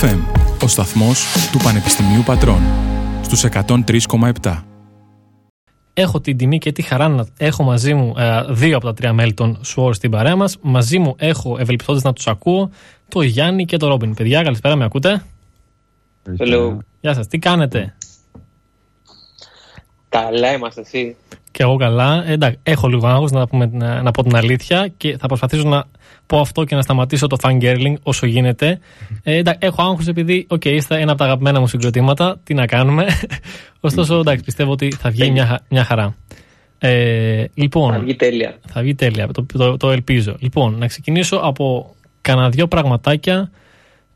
FM, ο σταθμός του Πανεπιστημίου Πατρών, στους 103,7. Έχω την τιμή και τη χαρά να έχω μαζί μου ε, δύο από τα τρία μέλη των ΣΟΡ στην παρέα μας. Μαζί μου έχω ευελπιστώντας να τους ακούω το Γιάννη και το Ρόμπιν. Παιδιά, καλησπέρα, με ακούτε; Hello. Γεια σας, τι κάνετε; Καλά είμαστε εσύ; Και εγώ καλά. Ε, εντάξει, έχω λίγο άγχος να, πούμε, να, να πω την αλήθεια και θα προσπαθήσω να πω αυτό και να σταματήσω το fangirling όσο γίνεται. Ε, εντάξει, έχω άγχος επειδή, OK, okay, είστε ένα από τα αγαπημένα μου συγκροτήματα. Τι να κάνουμε. Ωστόσο, εντάξει, πιστεύω ότι θα βγει μια, μια χαρά. Ε, λοιπόν, θα βγει τέλεια. Θα βγει τέλεια, το, το, το ελπίζω. Λοιπόν, να ξεκινήσω από κανένα δυο πραγματάκια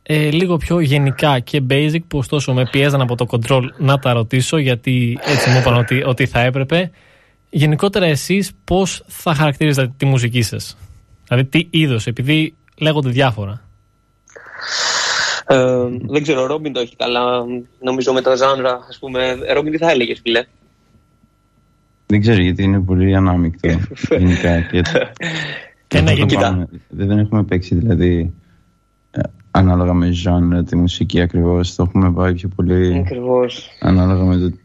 ε, λίγο πιο γενικά και basic που ωστόσο με πιέζαν από το control να τα ρωτήσω γιατί έτσι μου είπαν ότι, ότι θα έπρεπε. Γενικότερα εσείς πώς θα χαρακτηρίζετε τη μουσική σας; Δηλαδή τι είδος, επειδή λέγονται διάφορα. Ε, δεν ξέρω, ο Ρόμπιν το έχει καλά. Νομίζω με τα ζάνρα, ας πούμε. Ρόμπιν, τι θα έλεγες, φίλε; Δεν ξέρω, γιατί είναι πολύ ανάμεικτο γενικά. Και... Και να γίνει. Δεν έχουμε παίξει, δηλαδή, ανάλογα με genre τη μουσική ακριβώς. Το έχουμε πάει πιο πολύ Ακριβώς. ανάλογα με το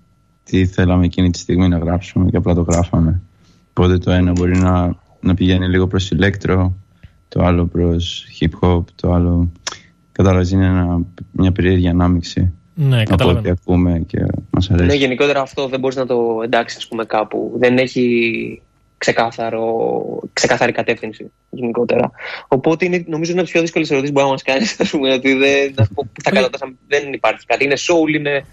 τι θέλαμε εκείνη τη στιγμή να γράψουμε και απλά το γράφαμε. Οπότε το ένα μπορεί να, να πηγαίνει λίγο προς ηλέκτρο, το άλλο προς hip hop, το άλλο... Κατάλαβες είναι ένα, μια περίεργη ανάμειξη. Ναι, από ό,τι ακούμε και μας αρέσει. Ναι, γενικότερα αυτό δεν μπορείς να το εντάξει ας πούμε κάπου. Δεν έχει ξεκάθαρο, ξεκάθαρη κατεύθυνση γενικότερα. Οπότε είναι, νομίζω είναι από τις πιο δύσκολες ερωτήσεις που μπορεί να μας κάνεις. Α πούμε, ότι δεν, που θα κατατάσσαμε, δεν υπάρχει κάτι. Είναι soul, είναι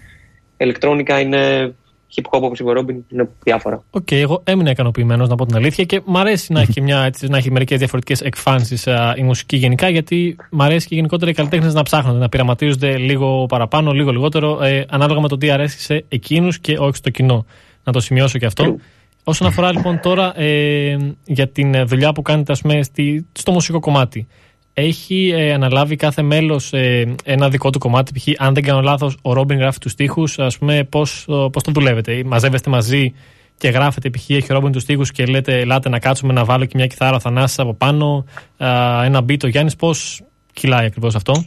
electronica, είναι hip hop όπως είπε ο Ρόμπιν, είναι διάφορα. OK, okay, εγώ έμεινα ικανοποιημένος να πω την αλήθεια και μ' αρέσει να έχει, μια, έτσι, να έχει μερικές διαφορετικές εκφάνσεις η μουσική γενικά, γιατί μ' αρέσει και γενικότερα οι καλλιτέχνες να ψάχνονται, να πειραματίζονται λίγο παραπάνω, λίγο λιγότερο, ε, ανάλογα με το τι αρέσει σε εκείνους και όχι στο κοινό. Να το σημειώσω και αυτό. Όσον αφορά λοιπόν τώρα ε, για την δουλειά που κάνετε ας πούμε, στη, στο μουσικό κομμάτι, έχει ε, αναλάβει κάθε μέλος ε, ένα δικό του κομμάτι. Π.χ. αν δεν κάνω λάθος, ο Ρόμπιν γράφει τους στίχους. Ας πούμε, πώς πώς το δουλεύετε; Μαζεύεστε μαζί και γράφετε. Π.χ. έχει ο Ρόμπιν τους τοίχου και λέτε, Ελάτε να κάτσουμε να βάλω και μια κιθάρα θανάση από πάνω. Α, ένα beat ο Γιάννης. Πώς κυλάει ακριβώς αυτό;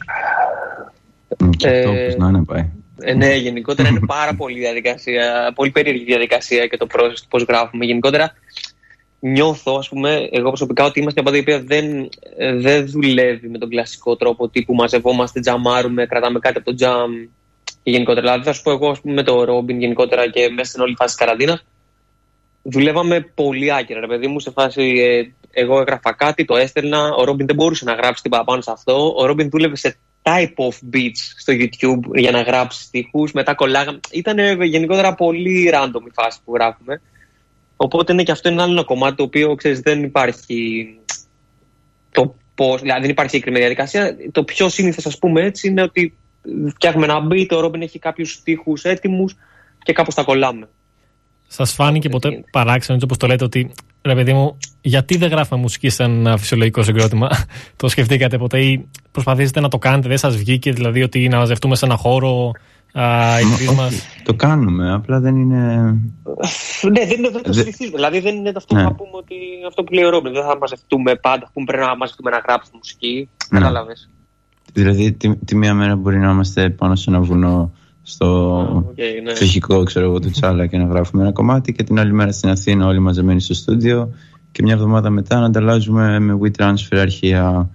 Και αυτό πώς να είναι πάει. Ε, ναι, γενικότερα είναι πάρα πολύ διαδικασία, πολύ περίεργη διαδικασία και το process του πώς γράφουμε. Γενικότερα νιώθω, ας πούμε, εγώ προσωπικά ότι είμαστε από η οποία δεν, δεν δουλεύει με τον κλασικό τρόπο τύπου μαζευόμαστε, τζαμάρουμε, κρατάμε κάτι από το τζαμ και γενικότερα. Δηλαδή, θα σου πω εγώ, ας πούμε, με το Ρόμπιν γενικότερα και μέσα στην όλη φάση της καραντίνας, δουλεύαμε πολύ άκυρα. Ρε παιδί μου, σε φάση ε, εγώ έγραφα κάτι, το έστελνα. Ο Ρόμπιν δεν μπορούσε να γράψει την παραπάνω σε αυτό. Ο Ρόμπιν δούλευε σε type of beats στο YouTube για να γράψει στίχους, μετά κολλάγαμε. Ήταν γενικότερα πολύ random η φάση που γράφουμε. Οπότε είναι και αυτό ένα άλλο κομμάτι το οποίο ξέρεις, δεν υπάρχει το πώς, δηλαδή δεν υπάρχει συγκεκριμένη διαδικασία. Το πιο σύνηθες, ας πούμε έτσι, είναι ότι φτιάχνουμε ένα beat, ο Ρόμπιν έχει κάποιους στίχους έτοιμους και κάπως τα κολλάμε. Σας φάνηκε ποτέ παράξενο, έτσι όπως το λέτε, ότι ρε παιδί μου, γιατί δεν γράφουμε μουσική σαν ένα φυσιολογικό συγκρότημα; το σκεφτήκατε ποτέ ή προσπαθήσατε να το κάνετε, δεν σας βγήκε δηλαδή ότι να μαζευτούμε σε ένα χώρο α, οι τρεις μας. Το κάνουμε, απλά δεν είναι. ναι, δεν είναι το συνηθίζουμε. Δηλαδή δεν είναι αυτό ναι. που πούμε ότι αυτό που λέει ο Ρόμπιν. Δεν θα μαζευτούμε πάντα, που πρέπει να μαζευτούμε να γράψουμε μουσική. Ναι. Κατάλαβες. Δηλαδή τη, τη μία μέρα μπορεί να είμαστε πάνω σε ένα βουνό στο okay, ναι. ψυχικό ξέρω εγώ του Τσάλα και να γράφουμε ένα κομμάτι και την άλλη μέρα στην Αθήνα όλοι μαζεμένοι στο στούντιο και μια εβδομάδα μετά να ανταλλάζουμε με WeTransfer αρχεία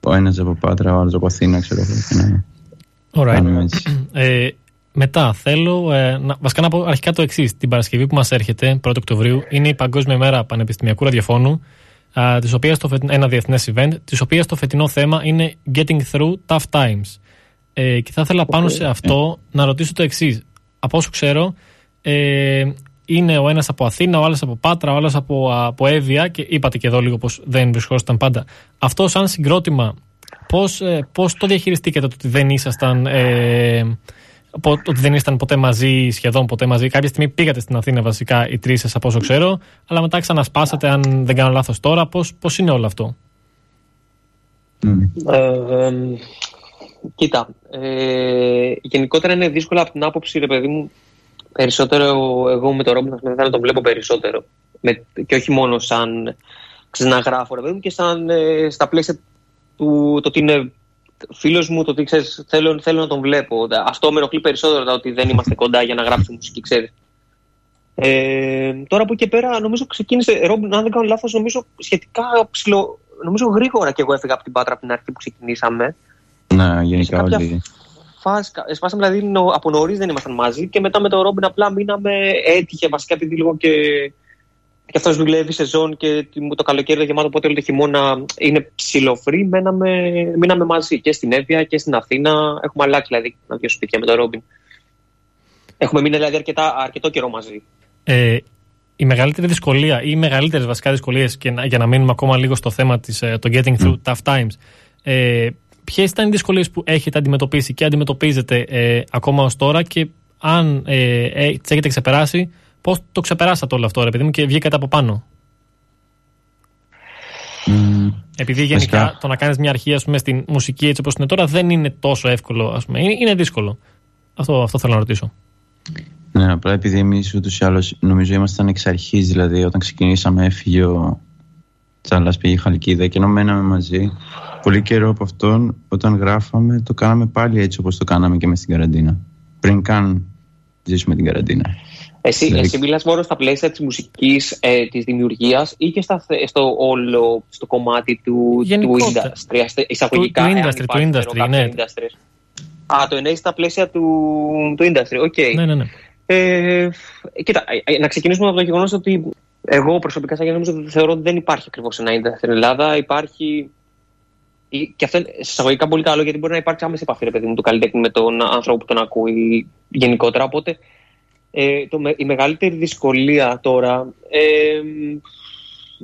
ο ένας από Πάτρα, ο άλλος από Αθήνα ξέρω εγώ και να Right. Ε, μετά θέλω ε, να, βασικά να πω αρχικά το εξής. Την Παρασκευή που μας έρχεται, 1η Οκτωβρίου, είναι η Παγκόσμια Μέρα Πανεπιστημιακού Ραδιοφώνου, της οποίας το, ένα διεθνές event, της οποίας το φετινό θέμα είναι Getting Through Tough Times. Ε, και θα ήθελα πάνω σε αυτό να ρωτήσω το εξής. Από όσο ξέρω, ε, είναι ο ένας από Αθήνα, ο άλλος από Πάτρα, ο άλλος από, από Εύβοια και είπατε και εδώ λίγο πως δεν βρισκόσασταν πάντα. Αυτό, σαν συγκρότημα, πώς πώς το διαχειριστήκατε το ότι δεν ήσασταν. Ε, ότι δεν ήσταν ποτέ μαζί, σχεδόν ποτέ μαζί. Κάποια στιγμή πήγατε στην Αθήνα βασικά οι τρεις σας, από όσο ξέρω, αλλά μετά ξανασπάσατε, αν δεν κάνω λάθος τώρα. Πώς πώς είναι όλο αυτό; Ε, Κοίτα, ε, γενικότερα είναι δύσκολο από την άποψη, ρε παιδί μου, περισσότερο εγώ με το Ρόμπιν θα να το βλέπω περισσότερο. Με, και όχι μόνο σαν ξαναγράφω, ρε παιδί μου, και σαν ε, στα πλαίσια του το ότι είναι φίλος μου το ότι ξέρεις, θέλω, θέλω να τον βλέπω. Αυτό με ενοχλεί περισσότερο ότι δεν είμαστε κοντά για να γράψει μουσική, ξέρεις. Ε, τώρα από εκεί πέρα νομίζω ξεκίνησε, Ρόμπιν, αν δεν κάνω λάθος, νομίζω σχετικά ψηλό, νομίζω γρήγορα και εγώ έφυγα από την Πάτρα από την αρχή που ξεκινήσαμε. Ναι, γενικά όλοι. Φάση, σπάσαμε δηλαδή από νωρίς δεν ήμασταν μαζί και μετά με τον Ρόμπιν απλά μείναμε έτυχε βασικά επειδή λίγο και και αυτός δουλεύει σε ζώνη και το καλοκαίρι το γεμάτο, οπότε όλο το χειμώνα είναι ψιλοφρύ. Μέναμε, μείναμε μαζί και στην Εύβοια και στην Αθήνα. Έχουμε αλλάξει δηλαδή ένα δύο σπίτια με τον Ρόμπιν. Έχουμε μείνει δηλαδή αρκετά, αρκετό καιρό μαζί. Ε, η μεγαλύτερη δυσκολία ή οι μεγαλύτερες βασικά δυσκολίες, για να μείνουμε ακόμα λίγο στο θέμα της, ε, το getting through mm. tough times, ε, ποιες ήταν οι δυσκολίες που έχετε αντιμετωπίσει και αντιμετωπίζετε ε, ακόμα ως τώρα και αν ε, ε, τις έχετε ξεπεράσει, Πώς το ξεπεράσατε όλο αυτό, ρε παιδί μου, και βγήκατε από πάνω; Mm, Επειδή γενικά το να κάνεις μια αρχή ας πούμε, στην μουσική έτσι όπως είναι τώρα δεν είναι τόσο εύκολο. Ας πούμε. Είναι, είναι δύσκολο. Αυτό, αυτό θέλω να ρωτήσω. Ναι, απλά επειδή εμείς ούτως ή άλλως νομίζω ήμασταν εξ αρχής, δηλαδή όταν ξεκινήσαμε έφυγε ο Τσάλλα, πήγε η Χαλκίδα και ενώ μέναμε μαζί, πολύ καιρό από αυτόν όταν γράφαμε το κάναμε πάλι έτσι όπως το κάναμε και με στην καραντίνα. Πριν καν ζήσουμε την καραντίνα. Εσύ, δηλαδή... εσύ μιλάς μόνο στα πλαίσια της μουσικής, ε, της δημιουργίας ή και στα, στο όλο στο κομμάτι του, του industry, εισαγωγικά. Του, του industry, του industry, ναι. Industry. Α, το εννοείς στα πλαίσια του, του industry, OK. Okay. Ναι, ναι, ναι. Ε, κοίτα, ε, να ξεκινήσουμε από το γεγονός ότι εγώ προσωπικά σαν νομίζω θεωρώ ότι δεν υπάρχει ακριβώς ένα industry στην Ελλάδα. Υπάρχει και αυτό είναι εισαγωγικά πολύ καλό γιατί μπορεί να υπάρξει άμεση επαφή ρε παιδί μου, του καλλιτέχνη με τον άνθρωπο που τον ακούει γενικότερα. Οπότε ε, το, η μεγαλύτερη δυσκολία τώρα. Ε,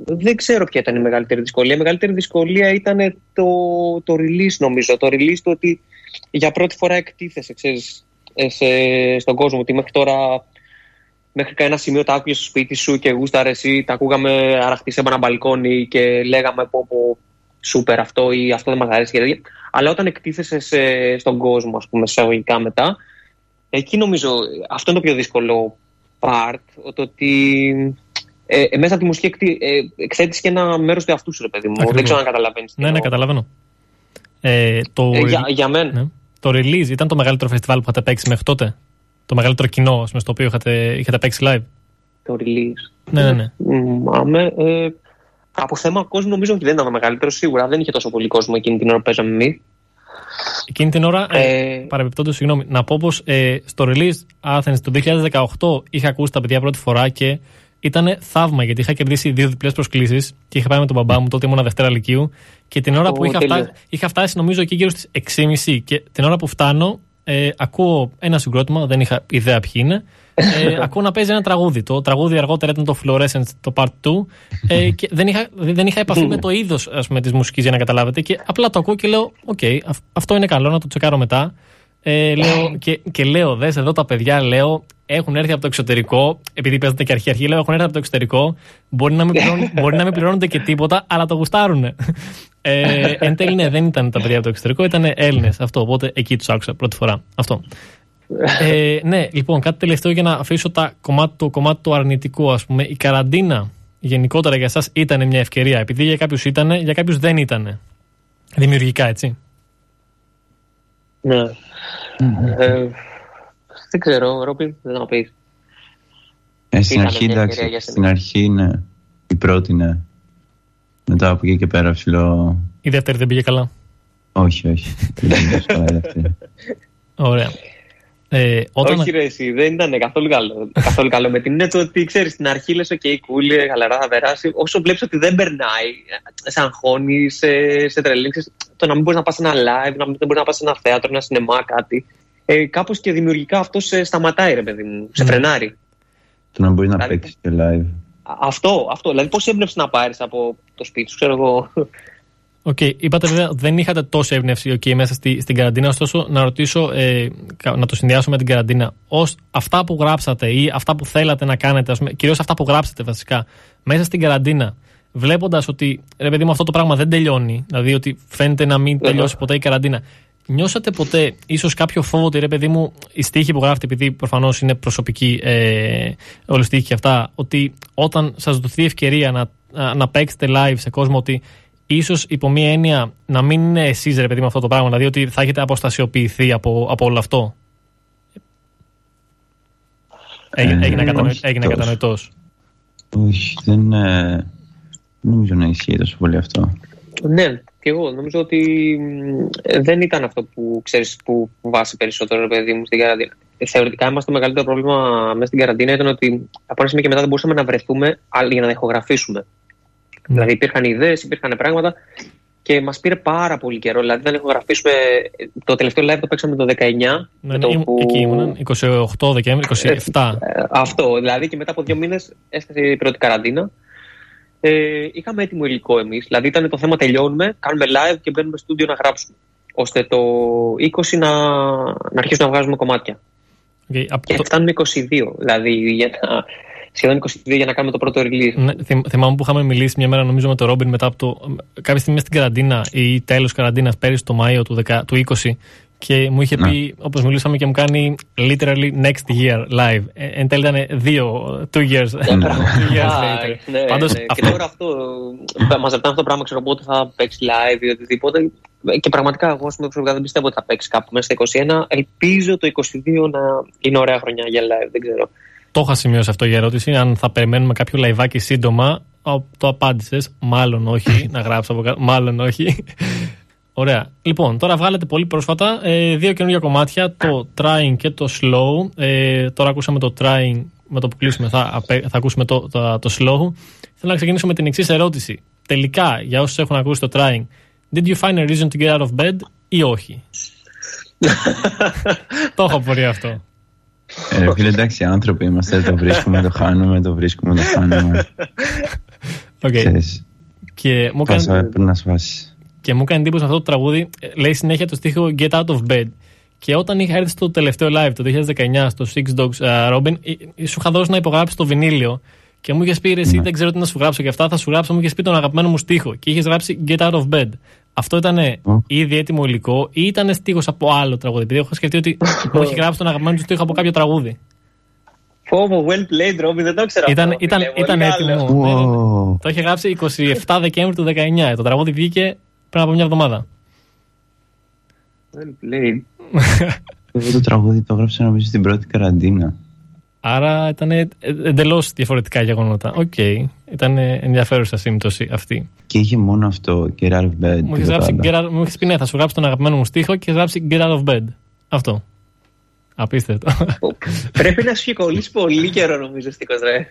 δεν ξέρω ποια ήταν η μεγαλύτερη δυσκολία. Η μεγαλύτερη δυσκολία ήταν το, το release, νομίζω. Το release το ότι για πρώτη φορά εκτίθεσαι ξέρεις, ε, σε, στον κόσμο. Ότι μέχρι τώρα, μέχρι ένα σημείο τα άκουγες στο σπίτι σου και γούσταρες εσύ, τα ακούγαμε αραχτή σε ένα μπαλκόνι και λέγαμε πω, πω σούπερ αυτό ή αυτό δεν μας αρέσει. Αλλά όταν εκτίθεσαι σε, στον κόσμο, ας πούμε, εισαγωγικά μετά, Εκεί νομίζω αυτό είναι το πιο δύσκολο part, το ότι ε, ε μέσα από τη μουσική εκ, ε, εκθέτει και ένα μέρος του εαυτού σου, ρε παιδί μου. Δεν ξέρω αν καταλαβαίνεις. Ναι, ναι, καταλαβαίνω. Ε, το... Ε, για, για μένα. Ναι. Το release ήταν το μεγαλύτερο φεστιβάλ που είχατε παίξει μέχρι τότε; Το μεγαλύτερο κοινό, πούμε, στο οποίο είχατε, είχατε παίξει live; Το release. Ναι, ναι, ναι. Άμε, ε, από θέμα κόσμου νομίζω ότι δεν ήταν το μεγαλύτερο σίγουρα. Δεν είχε τόσο πολύ κόσμο εκείνη την ώρα που παίζαμε εμείς. Εκείνη την ώρα, ε, ε παρεμπιπτόντως, συγγνώμη, να πω πως ε, στο release Athens το 2018 είχα ακούσει τα παιδιά πρώτη φορά και ήταν θαύμα γιατί είχα κερδίσει δύο διπλές προσκλήσεις και είχα πάει με τον μπαμπά μου, τότε ήμουν Δευτέρα Λυκείου. Και την ώρα που είχα φτάσει, είχα φτάσει, νομίζω, εκεί γύρω στις 6.30 και την ώρα που φτάνω, ε, ακούω ένα συγκρότημα, δεν είχα ιδέα ποιοι είναι. Ε, ακούω να παίζει ένα τραγούδι. Το τραγούδι αργότερα ήταν το Fluorescence, το Part 2. Ε, και δεν είχα, δεν είχα επαφή με το είδος της μουσικής για να καταλάβετε. Και απλά το ακούω και λέω: Οκ, αυτό είναι καλό να το τσεκάρω μετά. Ε, λέω, και, και λέω, δες εδώ τα παιδιά, λέω, έχουν έρθει από το εξωτερικό, επειδή παίζετε και αρχή-αρχή, λέω, έχουν έρθει από το εξωτερικό. Μπορεί να μην, πληρώνουν, μπορεί να μην πληρώνονται και τίποτα, αλλά το γουστάρουν. Ε, εν τέλει, ναι, δεν ήταν τα παιδιά από το εξωτερικό, ήταν Έλληνες. Αυτό. Οπότε εκεί τους άκουσα πρώτη φορά. Αυτό. Ε, ναι, λοιπόν, κάτι τελευταίο για να αφήσω τα κομμάτι, το κομμάτι του αρνητικού, ας πούμε. Η καραντίνα γενικότερα για εσάς ήταν μια ευκαιρία. Επειδή για κάποιους ήταν, για κάποιους δεν ήταν. Δημιουργικά, έτσι. Ναι. Ε, δεν ξέρω, Ρόπι, δεν θα πεις. Ε, στην αρχή, εντάξει, στην αρχή ναι. Η πρώτη ναι. Μετά από εκεί και πέρα ψηλό. Η δεύτερη δεν πήγε καλά. Όχι, όχι. Ωραία. Ε, όταν... Όχι ρε εσύ, δεν ήταν καθόλου καλό, καθόλου καλό. Με την είναι το ότι ξέρεις στην αρχή λες ok cool, χαλαρά θα περάσει όσο βλέπεις ότι δεν περνάει σε αγχώνει, σε, σε τρελήξεις το να μην μπορείς να πας σε ένα live, να μην μπορείς να πας σε ένα θέατρο, ένα σινεμά, κάτι ε, κάπως και δημιουργικά αυτό σε σταματάει ρε παιδί μου, σε ναι. φρενάρει. Το να μπορείς να δηλαδή, παίξεις και live. αυτό, αυτό, δηλαδή πώς έμπνευση να πάρεις από το σπίτι σου, ξέρω εγώ Okay. Είπατε βέβαια δεν είχατε τόση έμπνευση okay, μέσα στη, στην καραντίνα, ωστόσο να ρωτήσω, ε, να το συνδυάσω με την καραντίνα. Ω αυτά που γράψατε ή αυτά που θέλατε να κάνετε, κυρίως αυτά που γράψατε βασικά, μέσα στην καραντίνα, βλέποντας ότι ρε παιδί μου αυτό το πράγμα δεν τελειώνει, δηλαδή ότι φαίνεται να μην τελειώσει ποτέ η καραντίνα, νιώσατε ποτέ ίσως κάποιο φόβο ότι ρε παιδί μου η στίχη που γράφετε, επειδή προφανώς είναι προσωπική ε, όλη στίχη και αυτά, ότι όταν σας δοθεί ευκαιρία να, να, να παίξετε live σε κόσμο ότι ίσως υπό μία έννοια να μην είναι εσείς ρε παιδί με αυτό το πράγμα, δηλαδή ότι θα έχετε αποστασιοποιηθεί από, από όλο αυτό. Έγινε, έγινε, κατανοη, έγινε κατανοητός. Όχι, δεν, ε, νομίζω να ισχύει τόσο πολύ αυτό. Ναι, και εγώ νομίζω ότι δεν ήταν αυτό που ξέρεις που βάσει περισσότερο παιδί μου στην καραντίνα. Θεωρητικά μας το μεγαλύτερο πρόβλημα μέσα στην καραντίνα ήταν ότι από ένα σημείο και μετά δεν μπορούσαμε να βρεθούμε για να ηχογραφήσουμε. Mm. Δηλαδή υπήρχαν ιδέες, υπήρχαν πράγματα και μας πήρε πάρα πολύ καιρό. Δηλαδή, δεν έχω γραφήσουμε. Το τελευταίο live το παίξαμε το 19. Ναι, το που... Εκεί ήμουν, 28 Δεκέμβρη, 27. Ε, αυτό. Δηλαδή, και μετά από δύο μήνες έσκασε η πρώτη καραντίνα. Ε, είχαμε έτοιμο υλικό εμείς. Δηλαδή, ήταν το θέμα τελειώνουμε, κάνουμε live και μπαίνουμε στο στούντιο να γράψουμε. ώστε το 20 να, να αρχίσουμε να βγάζουμε κομμάτια. Okay, και το... φτάνουμε 22. Δηλαδή, για να σχεδόν 22 για να κάνουμε το πρώτο release. Ναι, θυμάμαι που είχαμε μιλήσει μια μέρα νομίζω με τον Ρόμπιν μετά από το. κάποια στιγμή στην καραντίνα ή τέλος καραντίνας πέρυσι το Μάιο του, 10, του 20 και μου είχε ναι. πει, όπως μιλήσαμε, και μου κάνει literally next year live. Ε, εν τέλει ήταν δύο, two years, two years later. Ναι, Πάντως, ναι. Αυτό... Και τώρα αυτό, μας ζητάνε αυτό το πράγμα, ξέρω πότε θα παίξει live ή οτιδήποτε. Και πραγματικά εγώ προσωπικά δεν πιστεύω ότι θα παίξει κάπου μέσα στα 21. Ελπίζω το 22 να είναι ωραία χρονιά για live, δεν ξέρω. Το είχα σημειώσει αυτό για ερώτηση. Αν θα περιμένουμε κάποιο λαϊβάκι σύντομα, το απάντησες. Μάλλον όχι. να γράψω από κάτω. Μάλλον όχι. Ωραία. Λοιπόν, τώρα βγάλατε πολύ πρόσφατα ε, δύο καινούργια κομμάτια, το trying και το slow. Ε, τώρα ακούσαμε το trying, με το που κλείσουμε θα, θα ακούσουμε το, το, το slow. Θέλω να ξεκινήσω με την εξής ερώτηση. Τελικά, για όσους έχουν ακούσει το trying, did you find a reason to get out of bed ή όχι; το έχω πολύ αυτό. Ε, φίλε, εντάξει, άνθρωποι είμαστε, το βρίσκουμε, το χάνουμε, το βρίσκουμε, το χάνουμε. Okay. Και μου έκανε... να Και μου έκανε εντύπωση αυτό το τραγούδι, ε, λέει συνέχεια το στίχο Get Out of Bed. Και όταν είχα έρθει στο τελευταίο live το 2019 στο Six Dogs uh, Robin, σου είχα δώσει να υπογράψεις το βινίλιο. Και μου είχες πει εσύ, ναι. δεν ξέρω τι να σου γράψω και αυτά. Θα σου γράψω, μου είχες πει τον αγαπημένο μου στίχο. Και είχες γράψει Get Out of Bed. Αυτό ήταν oh. ήδη έτοιμο υλικό ή ήταν στίχος από άλλο τραγούδι; Επειδή έχω σκεφτεί ότι μου έχει γράψει τον αγαπημένο του στίχο από κάποιο τραγούδι. Φόβο, well played, Robbie, δεν το ξέρω. Ήταν, αυτό, ήταν, ήταν έτοιμο. Wow. Ναι, ναι, ναι. Το είχε γράψει 27 Δεκέμβρη του 19. Το τραγούδι βγήκε πριν από μια εβδομάδα. Well played. Εγώ το τραγούδι το έγραψα νομίζω στην πρώτη καραντίνα. Άρα ήταν εντελώς διαφορετικά γεγονότα. OK. Okay. Ήταν ενδιαφέρουσα σύμπτωση αυτή. Και είχε μόνο αυτό, Get out of bed. Μου είχε γράψει, μου πει ναι, θα σου γράψει τον αγαπημένο μου στίχο και γράψει Get out of bed. Αυτό. Απίστευτο. Πρέπει να σου έχει κολλήσει πολύ καιρό νομίζω στίχος, ρε.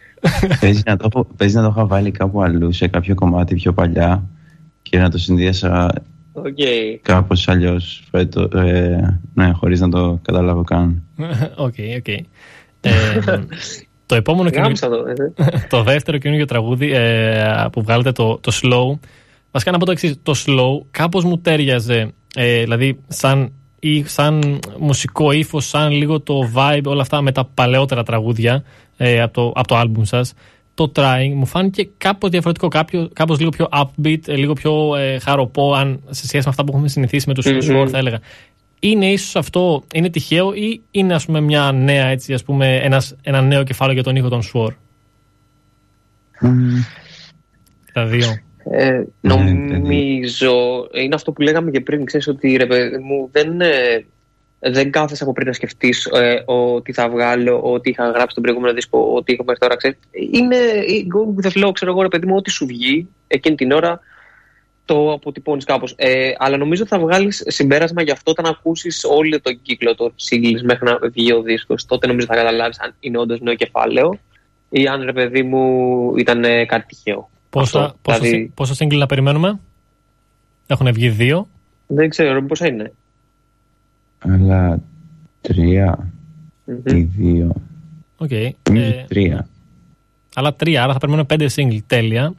παίζει, να το, παίζει να το είχα βάλει κάπου αλλού, σε κάποιο κομμάτι πιο παλιά και να το συνδύασα okay. κάπως αλλιώς. Ε, ναι, χωρίς να το καταλάβω καν. OK, OK. Ε, το επόμενο καινούργιο, ε. το δεύτερο καινούργιο τραγούδι ε, που βγάλατε το, το slow βασικά να πω το εξής, το slow κάπως μου ταίριαζε ε, δηλαδή σαν, ή, σαν μουσικό ύφος, σαν λίγο το vibe όλα αυτά με τα παλαιότερα τραγούδια ε, από, το, από το άλμπουμ σας το trying μου φάνηκε κάπως διαφορετικό, κάποιο, κάπως λίγο πιο upbeat, λίγο πιο ε, χαροπό αν, σε σχέση με αυτά που έχουμε συνηθίσει με τους mm-hmm. θα έλεγα είναι ίσως αυτό, είναι τυχαίο ή είναι ας πούμε μια νέα έτσι ας πούμε ένας, ένα νέο κεφάλαιο για τον ήχο των Sword. Mm. Τα δύο. Ε, νομίζω, είναι αυτό που λέγαμε και πριν, ξέρεις ότι ρε παιδί μου δεν, ε, δεν κάθεσαι από πριν να σκεφτείς ε, ότι θα βγάλω, ότι είχα γράψει τον προηγούμενο δίσκο, ότι είχα μέχρι τώρα, ξέρεις. Είναι go with the flow, ξέρω εγώ ρε παιδί μου, ό,τι σου βγει εκείνη την ώρα το αποτυπώνεις κάπως. Ε, αλλά νομίζω θα βγάλεις συμπέρασμα γι' αυτό όταν ακούσεις όλο τον κύκλο των singles μέχρι να βγει ο δίσκος. Τότε νομίζω θα καταλάβεις αν είναι όντως νέο κεφάλαιο ή αν ρε παιδί μου ήταν ε, κάτι τυχαίο. Πόσα, πόσα, δηλαδή... πόσα single να περιμένουμε, Έχουν βγει δύο; Δεν ξέρω πόσα είναι. Αλλά τρία ή δύο. OK. Okay. Ε, τρία. Αλλά τρία, άρα θα περιμένουμε πέντε single. Τέλεια.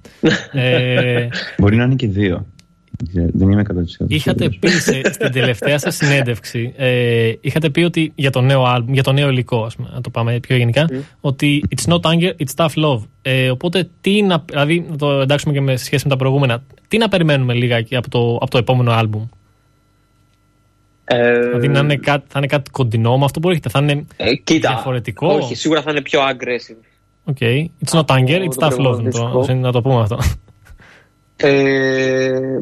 ε... Μπορεί να είναι και δύο. Δεν είμαι 100%. Είχατε πει στην τελευταία σας συνέντευξη, ε, είχατε πει ότι για το νέο album, για το νέο υλικό, ας πούμε, να το πάμε πιο γενικά, mm. ότι it's not anger, it's tough love. Ε, οπότε, τι να, δηλαδή, να το εντάξουμε και με σχέση με τα προηγούμενα, τι να περιμένουμε λίγα από το, από το επόμενο album. Ε, δηλαδή να είναι κάτι, θα είναι κάτι κοντινό με αυτό που έχετε, θα είναι ε, κοίτα, διαφορετικό; Όχι, σίγουρα θα είναι πιο aggressive. OK. Okay. It's not anger, it's tough love. Να το, να το πούμε αυτό. Ε,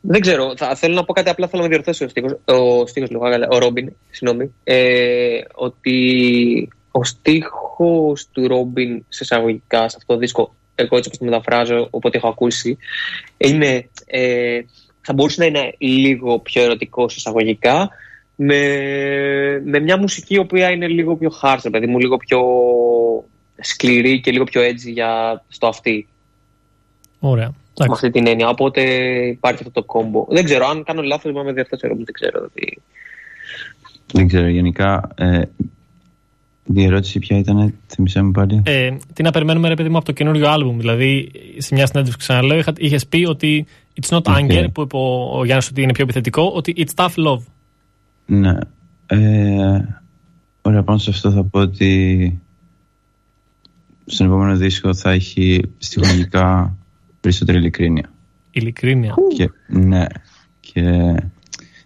δεν ξέρω. Θα, θέλω να πω κάτι απλά. Θέλω να διορθώσω ο στίχος, ο, στίχος, ο Ρόμπιν, συγγνώμη, ε, ότι ο στίχος του Ρόμπιν σε εισαγωγικά σε αυτό το δίσκο, εγώ έτσι όπως το μεταφράζω, οπότε έχω ακούσει, είναι, ε, θα μπορούσε να είναι λίγο πιο ερωτικό σε εισαγωγικά, με, με μια μουσική η οποία είναι λίγο πιο hard, παιδί μου, λίγο πιο σκληρή και λίγο πιο έτσι για στο αυτή. Ωραία. Με αυτή την έννοια. Οπότε υπάρχει αυτό το κόμπο. Δεν ξέρω, αν κάνω λάθος, είμαι διορθώσω, δεν ξέρω. Δηλαδή. Δεν ξέρω, γενικά ε, η ερώτηση ποια ήταν, θυμίσέ μου πάλι; Ε, τι να περιμένουμε, ρε παιδί μου, από το καινούριο άλμπουμ; Δηλαδή, σε μια συνέντευξη ξαναλέω, είχες πει ότι it's not anger, που είπε ο, ο Γιάννης ότι είναι πιο επιθετικό, ότι it's tough love. Ναι. Ε, ωραία, πάνω σε αυτό θα πω ότι στον επόμενο δίσκο θα έχει στοιχολογικά περισσότερη ειλικρίνεια. Ειλικρίνεια. Και, ναι. Και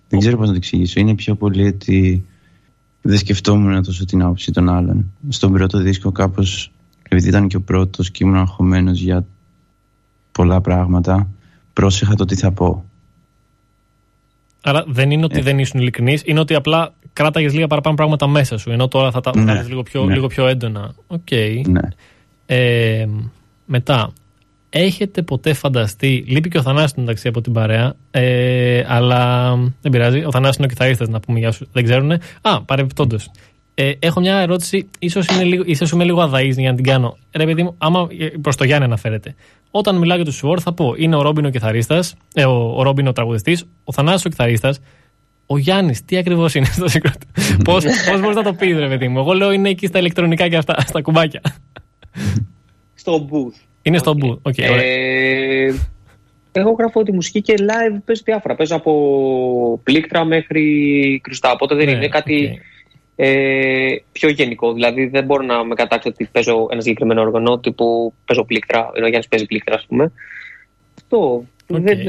δεν ξέρω πώς να το εξηγήσω. Είναι πιο πολύ ότι δεν σκεφτόμουν τόσο την άποψη των άλλων. Στον πρώτο δίσκο κάπως, επειδή ήταν και ο πρώτος και ήμουν αγχωμένος για πολλά πράγματα, πρόσεχα το τι θα πω. Άρα δεν είναι ότι ε. δεν ήσουν ειλικρινής, είναι ότι απλά κράταγες λίγα παραπάνω πράγματα μέσα σου. Ενώ τώρα θα τα ναι, λίγο, πιο, ναι. λίγο πιο έντονα. OK. Okay. Ναι. Ε, μετά, έχετε ποτέ φανταστεί. Λείπει και ο Θανάσης εντάξει από την παρέα. Ε, αλλά δεν πειράζει. Ο Θανάσης είναι ο κιθαρίστας να πούμε για σου. Δεν ξέρουν. Α, παρεμπιπτόντως. Ε, έχω μια ερώτηση, ίσως λίγο, ίσως είμαι λίγο αδαή για να την κάνω. Ρε παιδί μου, άμα προς το Γιάννη αναφέρεται. Όταν μιλάω για τους Σουόρ, θα πω είναι ο Ρόμπιν ο κιθαρίστας, ε, ο, ο Ρόμπιν ο τραγουδιστής, ο Θανάσης ο κιθαρίστας. Ο Γιάννης, τι ακριβώς είναι στο σύγκροτο. Πώς μπορείς να το πεις, ρε παιδί μου; Εγώ λέω είναι εκεί στα ηλεκτρονικά και αυτά, στα κουμπάκια. Στο booth. Είναι στο booth. Okay, ε, εγώ γράφω τη μουσική και live παίζω διάφορα. Παίζω από πλήκτρα μέχρι κρυστά. Οπότε δεν ναι, είναι κάτι ε, πιο γενικό. Δηλαδή δεν μπορώ να με κατάξω ότι παίζω ένα συγκεκριμένο όργανο τύπου παίζω πλήκτρα, ενώ ο Γιάννης παίζει πλήκτρα, ας πούμε. Αυτό.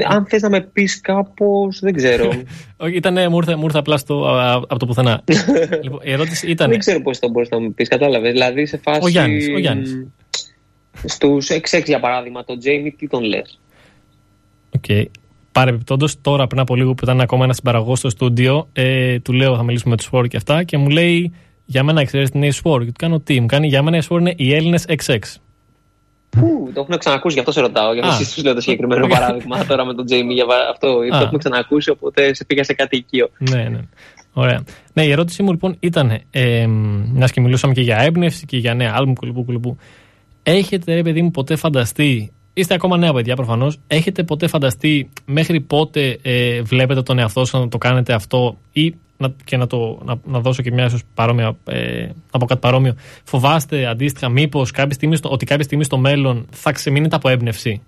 Αν θες να με πεις κάπως, δεν ξέρω. Όχι, ήταν, μου ήρθε, μου ήρθε απλά στο, από το πουθενά. λοιπόν, η ερώτηση ήταν. Δεν ξέρω πώς θα μπορούσε να μου πεις, κατάλαβες. Δηλαδή σε φάση. Ο Γιάννης. Ο Γιάννης. Στους 6-6 για παράδειγμα, τον Jamie, τι τον λες; OK. Okay. Παρεμπιπτόντως, τώρα πριν από λίγο που ήταν ακόμα ένας συμπαραγωγός στο στούντιο, ε, του λέω θα μιλήσουμε με τους Sworr και αυτά και μου λέει για μένα ξέρεις τι είναι οι Sworr. Και του κάνω τι, μου κάνει για μένα οι Sworr είναι οι Έλληνες XX. Πού, το έχουμε ξανακούσει, γι' αυτό σε ρωτάω. Για να σου λέω το συγκεκριμένο παράδειγμα τώρα με τον Jamie. Για αυτό το έχουμε ξανακούσει, οπότε σε πήγα σε κάτι οικείο. Ναι, ναι. Ωραία. Ναι, η ερώτησή μου λοιπόν ήταν, ε, μιας και μιλούσαμε και για έμπνευση και για νέα άλμου κουλουπού κουλουπού. Έχετε, ρε παιδί μου, ποτέ φανταστεί Είστε ακόμα νέα παιδιά προφανώς. Έχετε ποτέ φανταστεί μέχρι πότε ε, βλέπετε τον εαυτό σας να το κάνετε αυτό ή να, και να, το, να, να δώσω και μια ίσως παρόμοια, ε, να πω κάτι παρόμοιο. Φοβάστε αντίστοιχα μήπως ότι κάποια στιγμή στο μέλλον θα ξεμείνετε από έμπνευση.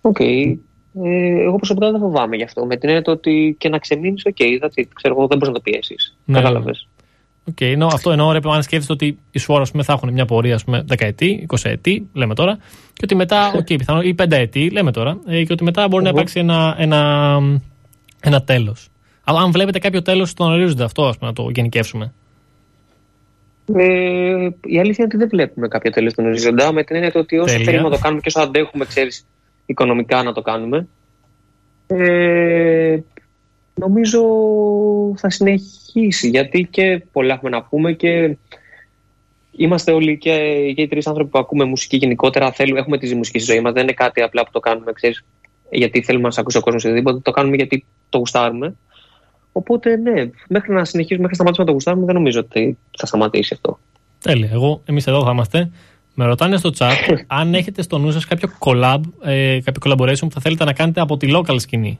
OK. okay. Ε, εγώ προσωπικά δεν φοβάμαι γι' αυτό. Με την έννοια ότι και να ξεμείνεις, OK, okay, ξέρω εγώ, δεν μπορείς να το πιέσεις. Ναι. Κατάλαβες. Okay, no, αυτό εννοώ, ρε, αν σκέφτεσαι ότι οι Sworr θα έχουν μια πορεία ας πούμε, 10 ετή, 20 ετή, λέμε τώρα, και ότι μετά, okay, πιθανό, ή 5 ετή, λέμε τώρα, ε, και ότι μετά μπορεί να υπάρξει ένα, ένα, ένα τέλος. Αλλά αν βλέπετε κάποιο τέλος στον ορίζοντα αυτό, ας πούμε, να το γενικεύσουμε. Ε, η αλήθεια είναι ότι δεν βλέπουμε κάποιο τέλος στον ορίζοντα, με την έννοια ότι όσο θέλουμε να το κάνουμε και όσο αντέχουμε, ξέρεις, οικονομικά να το κάνουμε. Ε, νομίζω θα συνεχίσει γιατί και πολλά έχουμε να πούμε και είμαστε όλοι και, και οι τρεις άνθρωποι που ακούμε μουσική γενικότερα θέλουμε, έχουμε τη μουσική στη ζωή μας δεν είναι κάτι απλά που το κάνουμε ξέρεις, γιατί θέλουμε να μας ακούσει ο κόσμος οτιδήποτε το κάνουμε γιατί το γουστάρουμε. Οπότε ναι, μέχρι να συνεχίσουμε μέχρι να σταματήσουμε να το γουστάρουμε δεν νομίζω ότι θα σταματήσει αυτό. Τέλεια, εγώ εμείς εδώ θα είμαστε. Με ρωτάνε στο chat αν έχετε στο νου σας κάποιο collab, ε, κάποιο collaboration που θα θέλετε να κάνετε από τη local σκηνή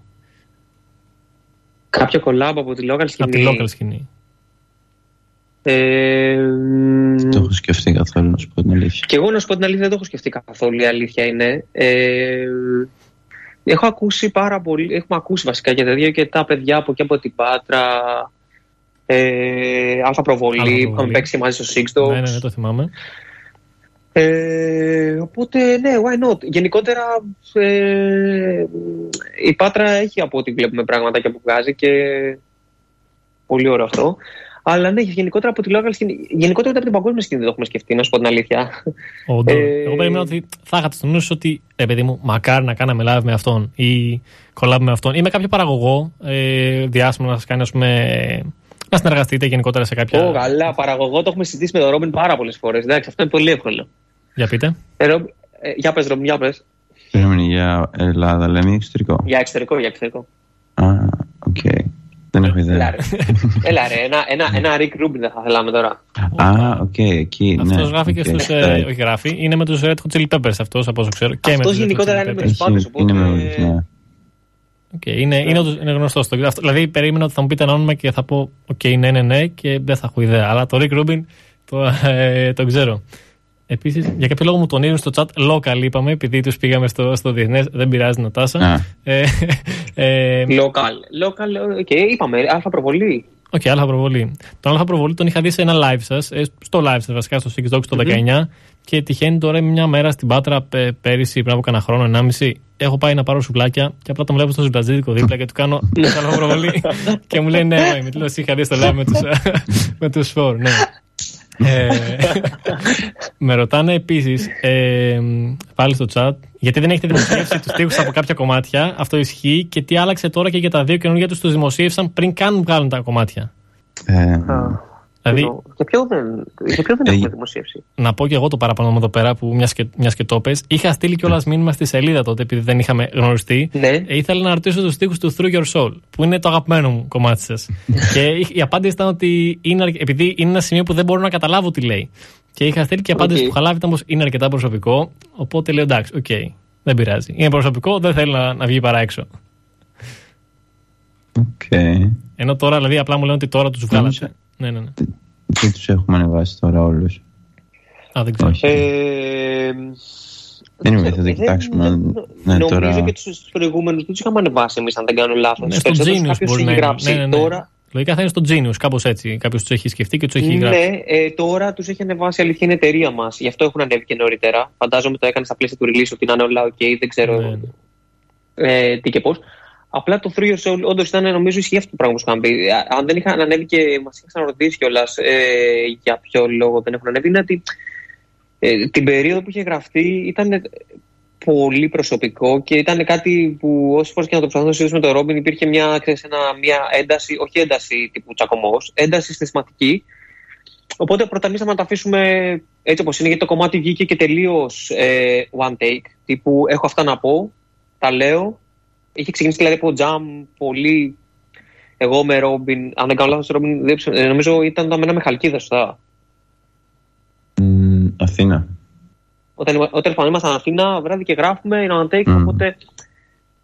Κάποιο collab από τη local σκηνή. Από τη local σκηνή. Ε, δεν το έχω σκεφτεί καθόλου, να σου πω την αλήθεια. Και εγώ να σου πω την αλήθεια, δεν το έχω σκεφτεί καθόλου. Η αλήθεια είναι. Ε, έχω ακούσει πάρα πολύ. Έχουμε ακούσει βασικά για τα δύο και τα παιδιά από εκεί από την Πάτρα. Ε, Αλφα Προβολή, που είχαμε παίξει μαζί στο Six Ναι, ναι, ναι, το θυμάμαι. Ε, οπότε ναι, why not; Γενικότερα ε, η Πάτρα έχει από ό,τι βλέπουμε πράγματα και που βγάζει και πολύ ωραίο αυτό. Αλλά ναι, γενικότερα από τη local σκηνή, γενικότερα από την παγκόσμια σκηνή δεν το έχουμε σκεφτεί, να σου πω την αλήθεια. Όντως. Ε... Εγώ περίμενα ότι θα είχατε στο νου ότι, ε, παιδί μου, μακάρι να κάναμε live με αυτόν ή collab με αυτόν ή με κάποιο παραγωγό ε, διάσημο να σας κάνει, ας πούμε, να συνεργαστείτε γενικότερα σε κάποια. Ω, καλά, παραγωγό το έχουμε συζητήσει με τον Ρόμπιν πάρα πολλές φορές. Εντάξει, αυτό είναι πολύ εύκολο. Για πείτε. Ε, ε, για πες, Ρόμπιν, για πες. για Ελλάδα, λέμε εξωτερικό; Για εξωτερικό, για εξωτερικό. Α, OK. Okay. Δεν έχω ιδέα. Έλα ρε, ένα, ένα, ένα Rick Rubin δεν θα θέλαμε τώρα. Α, οκ, εκεί, ναι. Αυτός γράφει και στους, ε, όχι γράφει, είναι με τους Red Hot Chili Peppers αυτός, από όσο ξέρω. Αυτός γενικότερα είναι με τους πάντες, οπότε... Είναι με ναι. Okay, είναι, είναι, είναι γνωστό. Δηλαδή, περίμενα ότι θα μου πείτε ένα όνομα και θα πω: OK, okay, ναι, ναι, ναι, και δεν θα έχω ιδέα. Αλλά το Rick Rubin το, ε, το ξέρω. Επίσης, για κάποιο λόγο μου τονίζουν στο chat local, είπαμε, επειδή τους πήγαμε στο, στο διεθνές. Δεν πειράζει, Νατάσα. Ε, ε, local. Local, okay, είπαμε, Άλφα Προβολή. OK, okay, Άλφα Προβολή. Τον Άλφα Προβολή τον είχα δει σε ένα live σας, ε, στο live σας βασικά, στο Six Dogs το mm-hmm. 19. Και τυχαίνει τώρα μια μέρα στην Πάτρα πέρυσι, πριν από κανένα χρόνο, ενάμιση. Έχω πάει να πάρω σουβλάκια και απλά τον βλέπω στο σουβλατζίδικο δίπλα και του κάνω Άλφα Προβολή. και μου λέει ναι, με τι είχα δει στο live με τους φόρ. Ναι ε, με ρωτάνε επίσης ε, πάλι στο chat γιατί δεν έχετε δημοσιεύσει τους τείχου από κάποια κομμάτια. Αυτό ισχύει και τι άλλαξε τώρα και για τα δύο καινούργια τους τους δημοσίευσαν πριν καν βγάλουν τα κομμάτια. Ε, Δηλαδή, για ποιο δεν, για ποιο δεν ε, έχουμε δημοσίευση. Να πω και εγώ το παραπάνω εδώ πέρα που μιας και, μιας και το πες. Είχα στείλει κιόλας μήνυμα στη σελίδα τότε επειδή δεν είχαμε γνωριστεί. Ναι. Ε, ήθελα να ρωτήσω τους στίχους του Through Your Soul που είναι το αγαπημένο μου κομμάτι σας. και η απάντηση ήταν ότι είναι, επειδή είναι ένα σημείο που δεν μπορώ να καταλάβω τι λέει. Και είχα στείλει και η απάντηση okay. που είχα λάβει ήταν πως είναι αρκετά προσωπικό. Οπότε λέω εντάξει, ok, okay, δεν πειράζει. Είναι προσωπικό, δεν θέλω να, να βγει παραέξω. Okay. Ενώ τώρα, δηλαδή, απλά μου λένε ότι τώρα τους βγάλατε. Ναι, ναι, ναι. Δεν τους έχουμε ανεβάσει τώρα όλους. Α, δεν ξέρω. Ε, δεν είμαι, θα το κοιτάξουμε. Ναι, νομίζω τώρα... και τους προηγούμενους τους είχαμε ανεβάσει εμείς, αν δεν κάνω λάθος. Ναι, στο Genius μπορεί να γράψει. Ναι, ναι, ναι. Τώρα... Λογικά θα είναι στο Genius, κάπως έτσι. Κάποιος τους έχει σκεφτεί και τους έχει γράψει. Ναι, ε, τώρα τους έχει ανεβάσει αλήθεια είναι εταιρεία μας. Γι' αυτό έχουν ανέβει και νωρίτερα. Φαντάζομαι το έκανε στα πλαίσια του release ότι να είναι όλα OK, δεν ξέρω ναι, ναι. Ε, τι και πώς. Απλά το Through Your Soul όντως ήταν νομίζω ισχύει αυτό το πράγμα που είχαν πει. Αν δεν είχαν ανέβει και μας είχαν ρωτήσει κιόλας ε, για ποιο λόγο δεν έχουν ανέβει, είναι ότι ε, την περίοδο που είχε γραφτεί ήταν πολύ προσωπικό και ήταν κάτι που όσες φορές και να το προσπαθούμε να με τον Ρόμπιν υπήρχε μια, ξέρεις, ένα, μια ένταση, όχι ένταση τύπου τσακωμός, ένταση συναισθηματική. Οπότε προταμίσαμε να το αφήσουμε έτσι όπως είναι, γιατί το κομμάτι βγήκε και τελείως ε, one take. Τύπου έχω αυτά να πω, τα λέω, είχε ξεκινήσει δηλαδή από τζαμ πολύ. Εγώ με Ρόμπιν, αν δεν κάνω λάθος, Ρόμπιν, ε, νομίζω ήταν τα μένα με χαλκίδα, σωστά. Mm, Αθήνα. Όταν, όταν ήμασταν Αθήνα, βράδυ και γράφουμε, είναι one take, mm. οπότε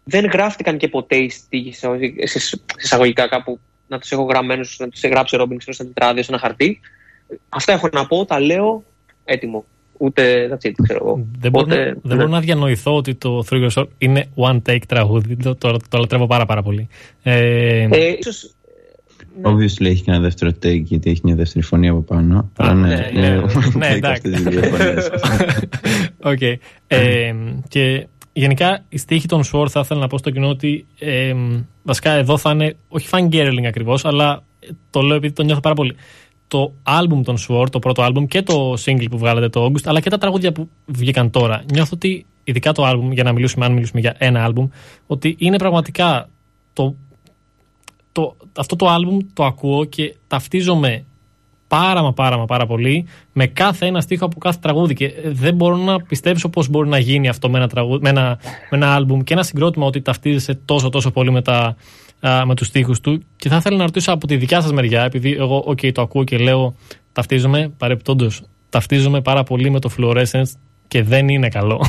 δεν γράφτηκαν και ποτέ οι στίχοι σε εισαγωγικά κάπου να τους έχω γραμμένους, να τους γράψει ο Ρόμπιν σε ένα τετράδιο, σε ένα χαρτί. Αυτά έχω να πω, τα λέω έτοιμο ούτε that's it, ξέρω εγώ. Δεν, μπορώ, να, δεν μπορώ να διανοηθώ ότι το Through Your Soul είναι one take τραγούδι. Το, το, το λατρεύω πάρα πάρα πολύ. Ε, ε, ίσως, ναι. Obviously έχει και ένα δεύτερο take γιατί έχει μια δεύτερη φωνή από πάνω. Αλλά ναι, ναι, ναι, ναι, ναι εντάξει. okay. ε, και γενικά η στίχη των Sword θα ήθελα να πω στο κοινό ότι ε, βασικά εδώ θα είναι όχι fangirling ακριβώς αλλά το λέω επειδή το νιώθω πάρα πολύ το άλμπουμ των Sword, το πρώτο άλμπουμ και το single που βγάλατε το August, αλλά και τα τραγούδια που βγήκαν τώρα. Νιώθω ότι, ειδικά το άλμπουμ, για να μιλήσουμε, αν μιλήσουμε για ένα άλμπουμ, ότι είναι πραγματικά το, το, αυτό το άλμπουμ το ακούω και ταυτίζομαι πάρα μα πάρα μα πάρα πολύ με κάθε ένα στίχο από κάθε τραγούδι και δεν μπορώ να πιστέψω πώς μπορεί να γίνει αυτό με ένα, τραγούδι, με ένα, με ένα άλμπουμ και ένα συγκρότημα ότι ταυτίζεσαι τόσο τόσο πολύ με τα, με τους τοίχου του. Και θα ήθελα να ρωτήσω από τη δικιά σας μεριά, επειδή εγώ okay, το ακούω και λέω ταυτίζομαι, παρεπτόντως ταυτίζομαι πάρα πολύ με το fluorescence και δεν είναι καλό.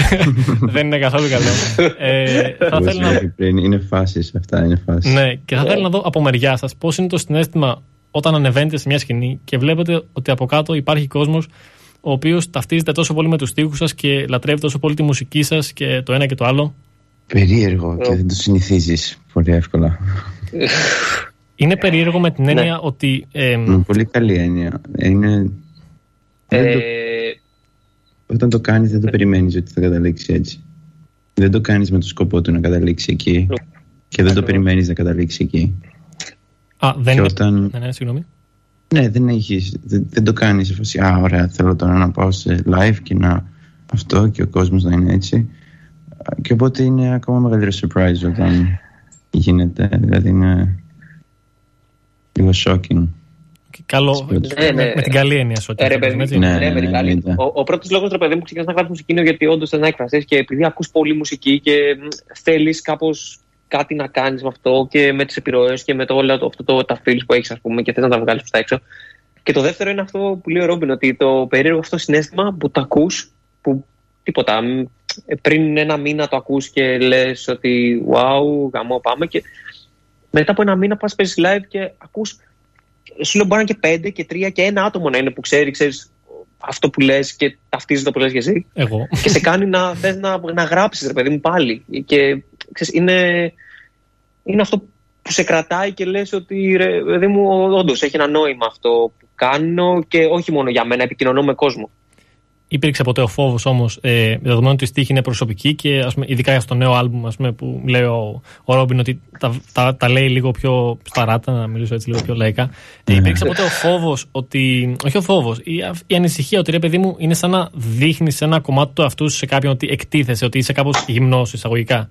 δεν είναι καθόλου καλό. ε, θα να... Είναι φάσει αυτά, είναι φάσει. Ναι, και θα ήθελα να δω από μεριά σας πώς είναι το συνέστημα όταν ανεβαίνετε σε μια σκηνή και βλέπετε ότι από κάτω υπάρχει κόσμος ο οποίος ταυτίζεται τόσο πολύ με τους τοίχου σας και λατρεύει τόσο πολύ τη μουσική σας και το ένα και το άλλο. Περίεργο και δεν το συνηθίζεις πολύ εύκολα. Είναι περίεργο με την έννοια ναι. ότι. Ε, πολύ καλή έννοια. Είναι. Ε... Όταν το κάνεις, δεν το περιμένεις ότι θα καταλήξει έτσι. Δεν το κάνεις με το σκοπό του να καταλήξει εκεί. Και δεν το περιμένεις να καταλήξει εκεί. Α, δεν είναι. Όταν... Ναι, ναι, συγγνώμη. Ναι, δεν, έχεις, δεν, δεν το κάνεις σε φάση, α, ωραία, θέλω τώρα να πάω σε live και να αυτό και ο κόσμος να είναι έτσι. Και οπότε είναι ακόμα μεγαλύτερο surprise όταν γίνεται, δηλαδή είναι λίγο shocking. Καλό, ναι, ναι. Με την καλή έννοια σου. Ε, ναι, ναι, ναι, ναι, Ο, ο πρώτος λόγος, ρε παιδί μου, ξεκινάς να γράφεις μουσική είναι γιατί όντως δεν έκφρασε και επειδή ακούς πολύ μουσική και θέλεις κάπως κάτι να κάνεις με αυτό και με τις επιρροές και με το, όλο αυτό το, τα feels που έχεις, ας πούμε, και θες να τα βγάλεις προς τα έξω. Και το δεύτερο είναι αυτό που λέει ο Ρόμπιν, ότι το περίεργο αυτό συνέστημα που το ακούς, που τίποτα. Πριν ένα μήνα το ακούς και λες ότι wow, γαμό, πάμε. Και μετά από ένα μήνα πας παίζεις live και ακούς. Σου λέω μπορεί να είναι και πέντε και τρία και ένα άτομο να είναι που ξέρει, ξέρεις αυτό που λες και ταυτίζεται το που λες και εσύ. Εγώ. Και σε κάνει να θες να, να γράψεις, ρε παιδί μου, πάλι. Και ξέρεις, είναι, είναι αυτό που σε κρατάει και λες ότι ρε παιδί μου όντως έχει ένα νόημα αυτό που κάνω και όχι μόνο για μένα, επικοινωνώ με κόσμο. Υπήρξε ποτέ ο φόβος όμως, ε, δεδομένου ότι η στίχη είναι προσωπική και ας πούμε, ειδικά στο νέο άλμπουμ ας πούμε, που λέει ο, ο Ρόμπιν ότι τα, τα, τα, λέει λίγο πιο σταράτα, να μιλήσω έτσι λίγο πιο λαϊκά. Ε, υπήρξε ποτέ ο φόβος ότι. Όχι ο φόβος, η, η ανησυχία ότι ρε παιδί μου είναι σαν να δείχνεις ένα κομμάτι του αυτού σε κάποιον ότι εκτίθεσαι, ότι είσαι κάπως γυμνός εισαγωγικά.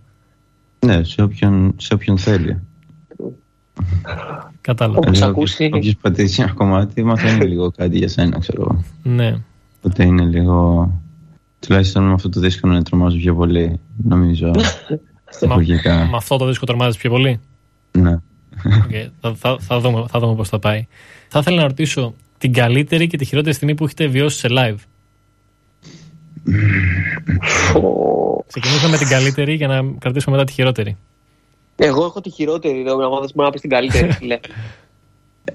Ναι, σε όποιον, σε όποιον θέλει. Κατάλαβα. Όπως ακούσει. Όποιος πατήσει ένα κομμάτι μαθαίνει λίγο κάτι για σένα, ξέρω εγώ. Ναι. Οπότε είναι λίγο... Τουλάχιστον με αυτό το δίσκο να τρομάζω πιο πολύ, νομίζω. με αυτό το δίσκο τρομάζεις πιο πολύ; Ναι. Okay. θα, θα, θα, δούμε, θα δούμε πώς θα πάει. Θα ήθελα να ρωτήσω την καλύτερη και τη χειρότερη στιγμή που έχετε βιώσει σε live; Ξεκινήσουμε με την καλύτερη για να κρατήσουμε μετά τη χειρότερη. Εγώ έχω τη χειρότερη, δεν μπορεί να πεις την καλύτερη.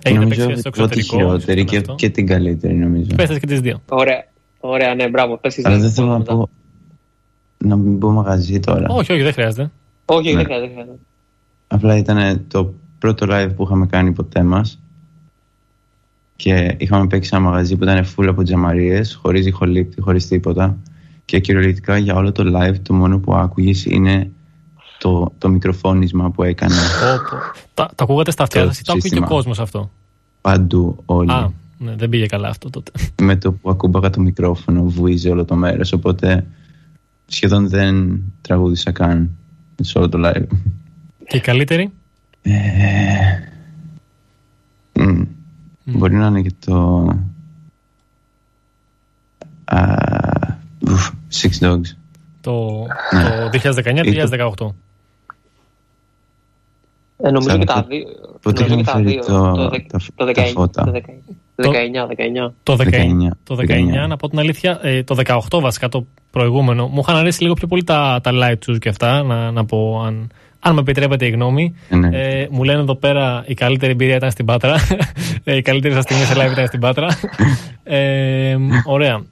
Έχετε παίξεις στο εξωτερικό. Τη χειρότερη και, και την καλύτερη, νομίζω. Πέστε και τις δύο. Ωραία. Ωραία, ναι, μπράβο. Αλλά δεν θέλω να πω. Να μην πω μαγαζί τώρα. Όχι, όχι, δεν χρειάζεται. Όχι, ναι. δεν χρειάζεται. Απλά ήταν το πρώτο live που είχαμε κάνει ποτέ μας. Και είχαμε παίξει ένα μαγαζί που ήταν full από τζαμαρίες, χωρίς ηχολήπτη, χωρίς τίποτα. Και κυριολεκτικά για όλο το live το μόνο που άκουγες είναι το, το μικροφώνισμα που έκανε. Τα, τα ακούγατε στα αυτιά σας ή το ακούγε και ο κόσμος αυτό; Παντού όλοι. Α, ναι, δεν πήγε καλά αυτό τότε. Με το που ακούμπαγα το μικρόφωνο βουίζει όλο το μέρος. Οπότε σχεδόν δεν τραγούδισα καν σε όλο το live. Και η καλύτερη; Ε, mm. Μπορεί να είναι και το. Uh, Six Dogs. Το, ναι. το 2019-2018. Ε, νομίζω και τα δύο. Πότε είχαμε φέρει το, το, 19, το 19. Το 19, να πω την αλήθεια, ε, το 18 βασικά το προηγούμενο. Μου είχαν αρέσει λίγο πιο πολύ τα, τα live τους και αυτά, να, να πω αν, αν με επιτρέπετε η γνώμη. Ε, ναι. ε, μου λένε εδώ πέρα η καλύτερη εμπειρία ήταν στην Πάτρα. ε, η καλύτερη σας στιγμή σε live ήταν στην Πάτρα. ε, ωραία.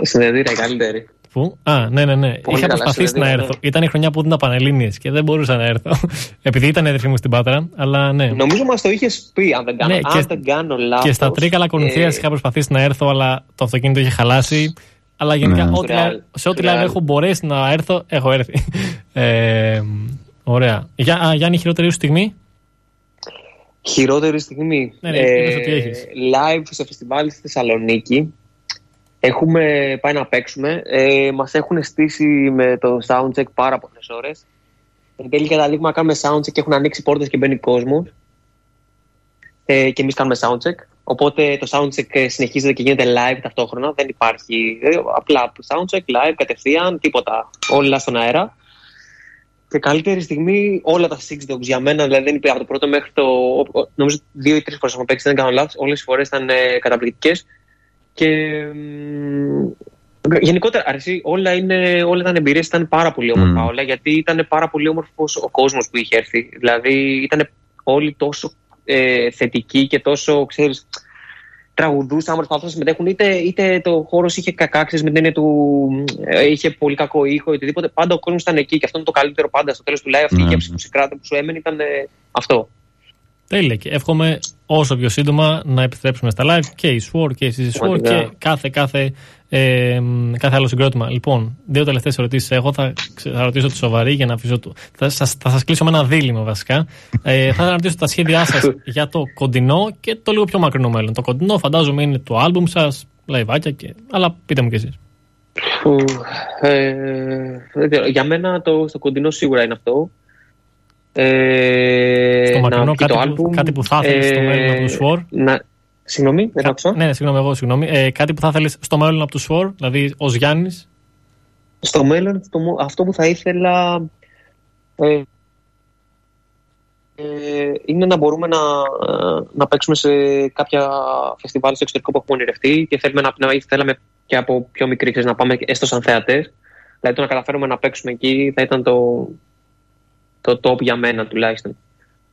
Συνεδρία η καλύτερη. Πού; Α, ναι, ναι, ναι. Πολύ Είχα προσπαθήσει να έρθω. Ναι. Ήταν η χρονιά που ήταν Πανελλήνιε και δεν μπορούσα να έρθω. Επειδή ήταν έδερφη μου στην Πάτρα, αλλά ναι. Νομίζω μας το είχες πει, αν δεν κάνω, ναι, αν και, δεν κάνω λάθος, Και στα τρίκαλα Κορινθία ε... είχα προσπαθήσει να έρθω, αλλά το αυτοκίνητο είχε χαλάσει. Αλλά γενικά, ναι. ό,τι, σε ό,τι live έχω μπορέσει να έρθω, έχω έρθει. Ε, ωραία. Για, α, Γιάννη, χειρότερη σου στιγμή; Χειρότερη στιγμή. Ναι, ναι, ε, ότι έχεις. Live σε φεστιβάλ στη Θεσσαλονίκη. Έχουμε πάει να παίξουμε. Ε, μας έχουν στήσει με το soundcheck πάρα πολλές ώρες. Εν τέλει καταλήγουμε να κάνουμε soundcheck και έχουν ανοίξει πόρτες και μπαίνει κόσμος. Ε, και εμείς κάνουμε soundcheck. Οπότε το soundcheck συνεχίζεται και γίνεται live ταυτόχρονα. Δεν υπάρχει ε, απλά soundcheck, live, κατευθείαν, τίποτα. Όλα στον αέρα. Και καλύτερη στιγμή όλα τα Six Dogs για μένα, δηλαδή δεν είπε από το πρώτο μέχρι το. Νομίζω δύο ή τρεις φορές έχουμε παίξει, δεν κάνω λάθος. Όλες οι φορές ήταν ε, καταπληκτικές. Και γενικότερα, αρέσει, όλα, είναι, όλα ήταν εμπειρίες, ήταν πάρα πολύ όμορφα όλα, γιατί ήταν πάρα πολύ όμορφος ο κόσμος που είχε έρθει. Δηλαδή, ήταν όλοι τόσο ε, θετικοί και τόσο, ξέρεις, τραγουδούσαν, προσπαθούσαν να συμμετέχουν. Είτε, είτε το χώρος είχε κακάξει με την έννοια του. Ε, είχε πολύ κακό ήχο, οτιδήποτε. Πάντα ο κόσμος ήταν εκεί και αυτό είναι το καλύτερο πάντα. Στο τέλος του live, αυτή η γεύση που σε κράτα, που σου έμενε ήταν ε, αυτό. Τέλεια και εύχομαι όσο πιο σύντομα να επιστρέψουμε στα live και η SWOR και η SWOR και κάθε, κάθε ε, κάθε άλλο συγκρότημα. Λοιπόν, δύο τελευταίες ερωτήσεις έχω. Θα, θα ρωτήσω τη σοβαρή για να αφήσω. Το, θα σας θα σας κλείσω με ένα δίλημμα βασικά. Ε, θα ρωτήσω τα σχέδιά σας για το κοντινό και το λίγο πιο μακρινό μέλλον. Το κοντινό φαντάζομαι είναι το άλμπουμ σας, λαϊβάκια και. Αλλά πείτε μου κι εσείς. Ε, για μένα το στο κοντινό σίγουρα είναι αυτό. Ε, στο μακρινό κάτι, το που, κάτι που θα ήθελε στο μέλλον από του Sword. Να, Συγγνώμη, δεν άκουσα. Ναι, ναι, συγγνώμη, εγώ συγγνώμη. Ε, κάτι που θα ήθελε στο μέλλον από του Σουόρ, δηλαδή ως Γιάννης. Στο μέλλον, αυτό που θα ήθελα. Ε, ε, είναι να μπορούμε να, να παίξουμε σε κάποια φεστιβάλ στο εξωτερικό που έχουμε ονειρευτεί και θέλουμε να, να θέλαμε και από πιο μικρή ξέρεις, να πάμε έστω σαν θεατές. Δηλαδή το να καταφέρουμε να παίξουμε εκεί θα ήταν το, το top για μένα τουλάχιστον.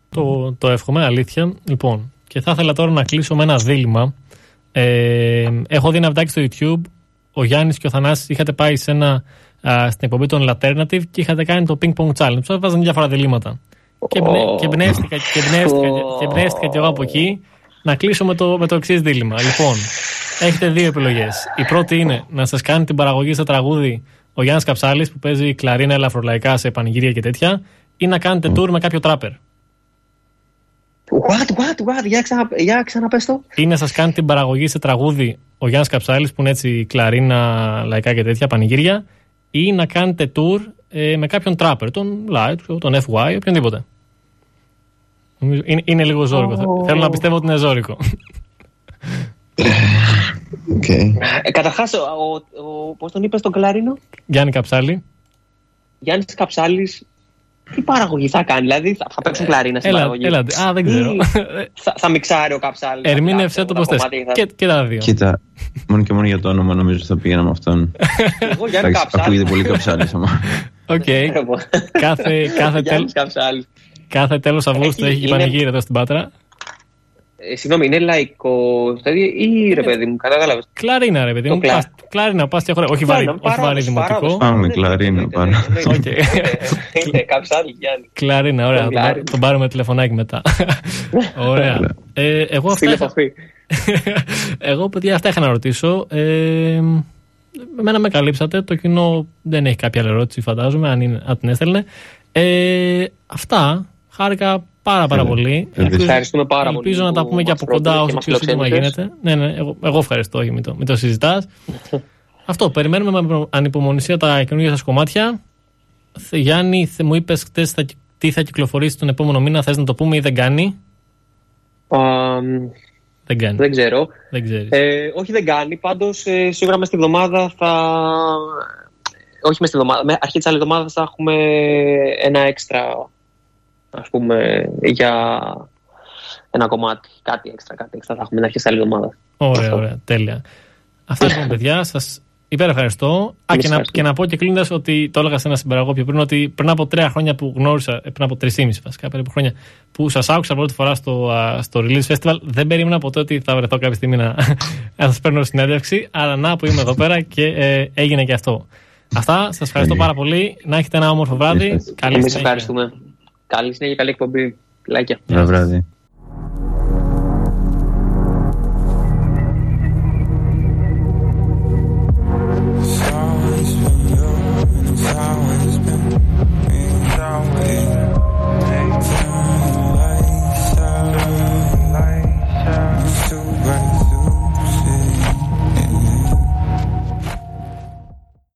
Το, το εύχομαι, αλήθεια. Λοιπόν, και θα ήθελα τώρα να κλείσω με ένα δίλημα. Ε, έχω δει ένα βιντεάκι στο YouTube. Ο Γιάννης και ο Θανάσης είχατε πάει σε ένα, α, στην εκπομπή των Alternative και είχατε κάνει το ping pong challenge. Σα βάζανε διάφορα διλήμματα. Και, μπνε, και εμπνεύστηκα και, εμπνεύστηκα, και, εμπνεύστηκα και εγώ από εκεί να κλείσω με το, με το εξής δίλημα. Λοιπόν, έχετε δύο επιλογές. Η πρώτη είναι να σας κάνει την παραγωγή σε τραγούδι ο Γιάννης Καψάλης που παίζει κλαρίνα ελαφρολαϊκά σε πανηγύρια και τέτοια, ή να κάνετε tour με κάποιο τράπερ. What, what, what, για, ξανα, για ξαναπες το. Ή να σας κάνει την παραγωγή σε τραγούδι ο Γιάννης Καψάλης που είναι έτσι κλαρίνα, λαϊκά και τέτοια πανηγύρια, ή να κάνετε tour ε, με κάποιον τράπερ, τον Light, τον FY, οποιονδήποτε. Είναι, είναι λίγο ζώρικο. Oh. Θέλω να πιστεύω ότι είναι ζώρικο. Okay. Ε, Καταρχάς, πώς τον είπες τον κλαρίνο, Γιάννη Καψάλη. Γιάννης Καψάλης τι παραγωγή θα κάνει, δηλαδή θα, θα παίξουν κλαρίνα στην παραγωγή. Έλα, α, δεν ξέρω. θα, θα μιξάρει ο Καψάλης. Ερμήνευσέ το πώς θες. Και, και τα δύο. Κοίτα, μόνο και μόνο για το όνομα νομίζω θα πήγαινα με αυτόν. Εγώ Γιάννη Καψάλης. Ακούγεται πολύ Καψάλης. Οκ. Κάθε, κάθε, τέλ, κάθε τέλος Αυγούστου έχει και πανηγύρι εδώ στην Πάτρα. Ε, συγγνώμη, είναι λαϊκό ή ρε παιδί μου, κατάλαβες; Κλαρίνα, ρε παιδί μου. Κλα... Κλαρίνα, πας και Όχι βαρύ, όχι βαρύ δημοτικό. Πάμε, κλαρίνα, πάνω. Είναι καψάλι, Γιάννη. Κλαρίνα, ωραία. Τον πάρουμε τηλεφωνάκι μετά. Ωραία. Ε, εγώ αυτά. Εγώ, παιδιά, αυτά είχα να ρωτήσω. Ε, εμένα με καλύψατε. Το κοινό δεν έχει κάποια άλλη ερώτηση, φαντάζομαι, αν, είναι, αν την έστελνε. Ε, αυτά. Χάρηκα πάρα πάρα πολύ. Ευχαριστούμε πάρα πολύ. Ελπίζω να τα πούμε και από κοντά όσο πιο σύντομα γίνεται. Ναι, ναι, εγώ, εγώ ευχαριστώ, όχι μην το, το συζητάς. Αυτό. Περιμένουμε με ανυπομονησία τα καινούργια σας κομμάτια. Γιάννη, μου είπες χτες τι θα κυκλοφορήσει τον επόμενο μήνα. Θες να το πούμε ή δεν κάνει; δεν κάνει. Δεν ξέρω. Δεν ε, όχι, δεν κάνει. Πάντως, ε, σίγουρα μες στη εβδομάδα θα. Όχι μες στη εβδομάδα. αρχή της άλλη εβδομάδας θα έχουμε ένα έξτρα ας πούμε, για ένα κομμάτι, κάτι έξτρα, κάτι έξτρα θα έχουμε να αρχίσει άλλη εβδομάδα. Ωραία, ωραία, τέλεια. Αυτά λοιπόν, παιδιά, σας υπερευχαριστώ. Α, και να, και να πω και κλείνοντας ότι το έλεγα σε ένα συμπαραγό πιο πριν, ότι πριν από τρία χρόνια που γνώρισα, ε, πριν από τρεις βασικά, περίπου χρόνια, που σας άκουσα πρώτη φορά στο, στο Release Festival, δεν περίμενα ποτέ ότι θα βρεθώ κάποια στιγμή να, να σας παίρνω συνέντευξη. Αλλά να που είμαι εδώ πέρα και ε, έγινε και αυτό. Αυτά, σας ευχαριστώ πάρα πολύ. Να έχετε ένα όμορφο βράδυ. Καλή Εμείς ευχαριστούμε. Καλή συνέχεια, καλή εκπομπή. Λάκια. Καλό βράδυ.